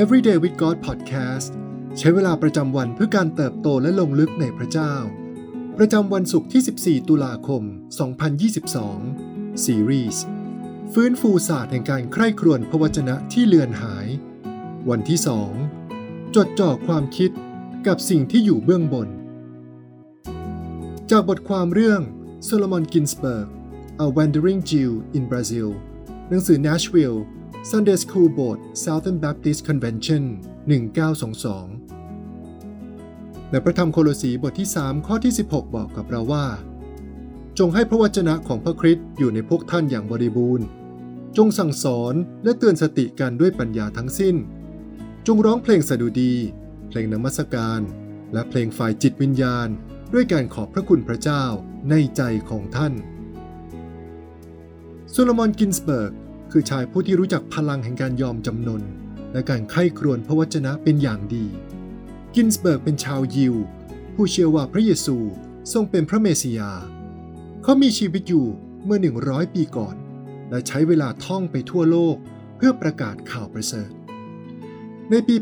Everyday with God Podcast ใช้เวลาประจำวันเพื่อการเติบโตและลงลึกในพระเจ้า ประจำวันศุกร์ที่ 14 ตุลาคม 2022 ซีรีส์ฟื้นฟูศาสตร์แห่งการใคร่ครวญพระวจนะที่เลือนหาย วันที่ 2 จดจ่อความคิดกับสิ่งที่อยู่เบื้องบน จากบทความเรื่องโซโลมอนกินสเบิร์ก A Wandering Jew in Brazil หนังสือ Nashville Sunday School Board Southern Baptist Convention 1922ในพระธรรมโคโลสีบทที่ 3 ข้อที่ 16 บอกกับเราว่า จงให้พระวจนะของพระคริสต์อยู่ในพวกท่านอย่างบริบูรณ์ จงสั่งสอนและเตือนสติกันด้วยปัญญาทั้งสิ้น จงร้องเพลงสดุดี เพลงนมัสการ และเพลงฝ่ายจิตวิญญาณ ด้วยการขอบพระคุณพระเจ้าในใจของท่าน โซโลมอนกินสเบิร์ก คือชายผู้ที่รู้จักพลังแห่งการยอมจำนน และการใคร่ครวญพระวจนะเป็นอย่างดี กินสเบิร์กเป็นชาวยิว ผู้เชื่อว่าพระเยซูทรงเป็นพระเมสสิยา เขามีชีวิตอยู่เมื่อ 100 ปีก่อน และใช้เวลาท่องไปทั่วโลกเพื่อประกาศข่าวประเสริฐ ในปี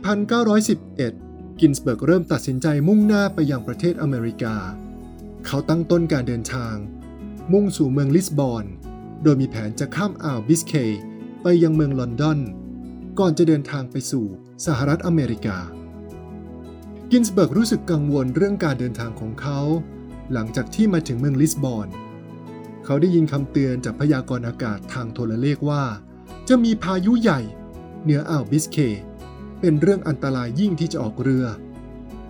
1911 กินสเบิร์กเริ่มตัดสินใจมุ่งหน้าไปยังประเทศอเมริกา เขาตั้งต้นการเดินทาง มุ่งสู่เมืองลิสบอน โดยมีแผนจะข้ามอ่าวบิสเคย์ไปยังเมืองลอนดอน ก่อนจะเดินทางไปสู่สหรัฐอเมริกา กินสเบิร์กรู้สึกกังวลเรื่องการเดินทางของเขา หลังจากที่มาถึงเมืองลิสบอน เขาได้ยินคำเตือนจากพยากรณ์อากาศทางโทรเลขว่า จะมีพายุใหญ่ เหนืออ่าวบิสเคย์เป็นเรื่องอันตรายยิ่งที่จะออกเรือ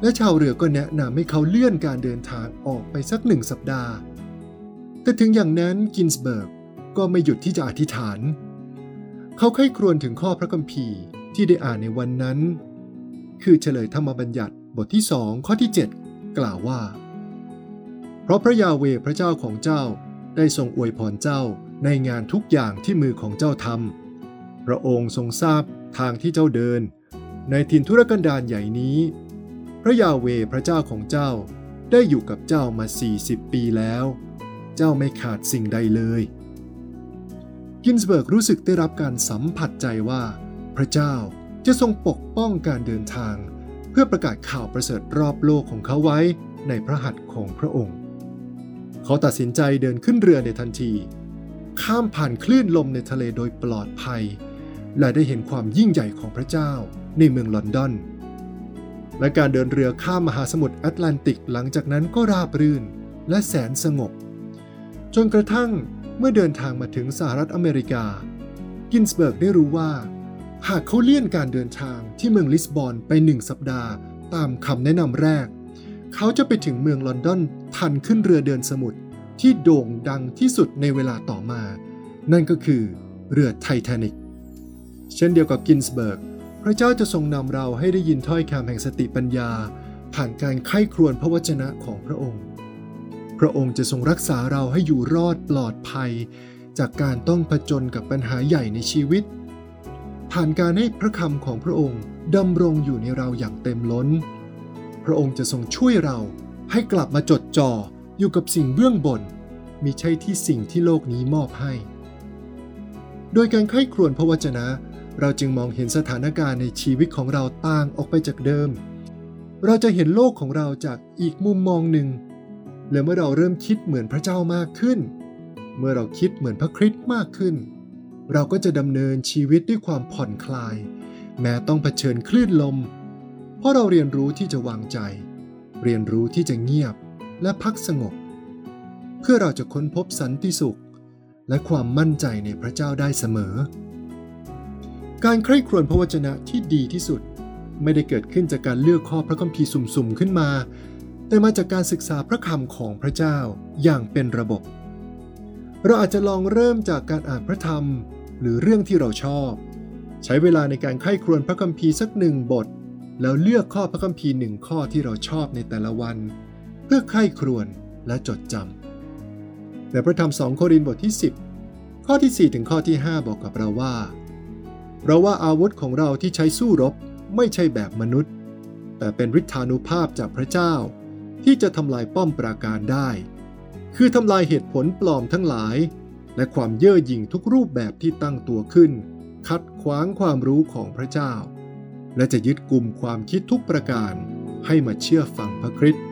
และชาวเรือก็แนะนำให้เขาเลื่อนการเดินทางออกไปสักหนึ่งสัปดาห์ แต่ถึงอย่างนั้นกินสเบิร์ก ก็ไม่หยุดที่จะอธิษฐาน เขาใคร่ครวญถึงข้อพระคัมภีร์ที่ได้อ่านในวันนั้น คือเฉลยธรรมบัญญัติบทที่สองข้อที่ 7 กล่าวว่า เพราะพระยาเวพระเจ้าของเจ้าได้ทรงอวยพรเจ้าในงานทุกอย่างที่มือของเจ้าทำพระองค์ทรงทราบทางที่เจ้าเดิน ในถิ่นทุรกันดารใหญ่นี้ พระยาเวพระเจ้าของเจ้าได้อยู่กับเจ้ามา 40 ปีแล้ว เจ้าไม่ขาดสิ่งใดเลย กินสเบิร์กรู้สึกได้รับการสัมผัสใจว่า พระเจ้าจะทรงปกป้องการเดินทาง เพื่อประกาศข่าวประเสริฐรอบโลกของเขาไว้ในพระหัตถ์ของพระองค์ เขาตัดสินใจเดินขึ้นเรือในทันที ข้ามผ่านคลื่นลมในทะเลโดยปลอดภัย และได้เห็นความยิ่งใหญ่ของพระเจ้าในเมืองลอนดอน และการเดินเรือข้ามมหาสมุทรแอตแลนติกหลังจากนั้นก็ราบรื่นและแสนสงบ จนกระทั่ง เมื่อเดินทางมาถึงสหรัฐอเมริกา กินสเบิร์กได้รู้ว่า หากเขาเลื่อนการเดินทางที่เมืองลิสบอนไปหนึ่งสัปดาห์ ตามคำแนะนำแรก เขาจะไปถึงเมืองลอนดอนทันขึ้นเรือเดินสมุทรที่โด่งดังที่สุดในเวลาต่อมา นั่นก็คือเรือไททานิกเช่นเดียวกับกินสเบิร์ก พระเจ้าจะทรงนำเราให้ได้ยินถ้อยคำแห่งสติปัญญา ผ่านการไข้ครวญพระวจนะของพระองค์ พระองค์จะทรงรักษาเราให้อยู่รอดปลอดภัย จากการต้องผจญกับปัญหาใหญ่ในชีวิต ผ่านการให้พระคำของพระองค์ดำรงอยู่ในเราอย่างเต็มล้น พระองค์จะทรงช่วยเราให้กลับมาจดจ่ออยู่กับสิ่งเบื้องบนมิใช่ที่สิ่งที่โลกนี้มอบให้ โดยการไข้ครวญพระวจนะ เราจึงมองเห็นสถานการณ์ในชีวิตของเราต่างออกไปจากเดิม เราจะเห็นโลกของเราจากอีกมุมมองหนึ่ง และเมื่อเราเริ่มคิดเหมือนพระเจ้ามากขึ้น เมื่อเราคิดเหมือนพระคริสต์มากขึ้น เราก็จะดำเนินชีวิตด้วยความผ่อนคลาย แม้ต้องเผชิญคลื่นลม เพราะเราเรียนรู้ที่จะวางใจ เรียนรู้ที่จะเงียบและพักสงบ เพื่อเราจะค้นพบสันติสุข และความมั่นใจในพระเจ้าได้เสมอ การใคร่ครวญพระวจนะที่ดีที่สุด ไม่ได้เกิดขึ้นจากการเลือกข้อพระคัมภีร์สุ่มๆขึ้นมา แต่มาจากการศึกษาพระคำของพระเจ้าอย่างเป็นระบบ เราอาจจะลองเริ่มจากการอ่านพระธรรม หรือเรื่องที่เราชอบ ใช้เวลาในการไข้ครวญพระคัมภีร์สักหนึ่งบท แล้วเลือกข้อพระคัมภีร์หนึ่งข้อที่เราชอบในแต่ละวัน เพื่อไข้ครวญและจดจำในพระธรรมสองโครินธ์บทที่ 10 ข้อที่ 4 ถึงข้อที่ 5 บอกกับเราว่า เราว่าอาวุธของเราที่ใช้สู้รบไม่ใช่แบบมนุษย์ แต่เป็นฤทธานุภาพจากพระเจ้า ที่จะทำลายป้อมปราการได้ คือทำลายเหตุผลปลอมทั้งหลาย และความเย่อหยิ่งทุกรูปแบบที่ตั้งตัวขึ้น คัดขวางความรู้ของพระเจ้า และจะยึดกลุ่มความคิดทุกประการให้มาเชื่อฟังพระคริสต์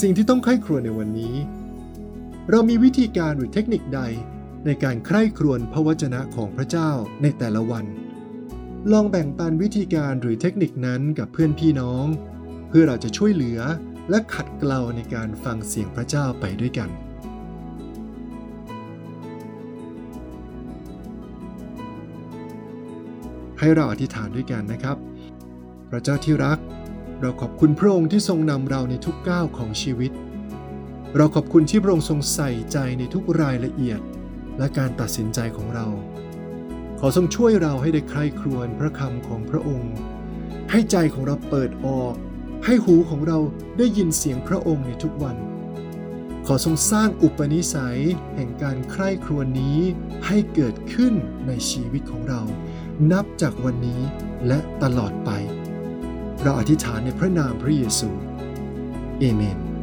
สิ่งที่ต้องใคร่ครวญในวันนี้ เรามีวิธีการหรือเทคนิคใดในการใคร่ครวญพระวจนะของพระเจ้าในแต่ละวัน ลองแบ่งปันวิธีการหรือเทคนิคนั้นกับเพื่อนพี่น้อง เพื่อเราจะช่วยเหลือและขัดเกลาในการฟังเสียงพระเจ้าไปด้วยกัน ให้เราอธิษฐานด้วยกันนะครับ พระเจ้าที่รัก เราขอบคุณพระองค์ที่ทรงนำเราในทุกก้าวของชีวิต เราขอบคุณที่พระองค์ทรงใส่ใจในทุกรายละเอียด และการตัดสินใจของเรา อทรงช่วยเราให้ได้ใคร่ครวญพระคำของพระองค์ ให้ใจของเราเปิดออก ให้หูของเราได้ยินเสียงพระองค์ในทุกวัน ขอทรงสร้างอุปนิสัยแห่งการใคร่ครวญนี้ให้เกิดขึ้นในชีวิตของเรา นับจากวันนี้และตลอดไป เราอธิษฐานในพระนามพระเยซู เอเมน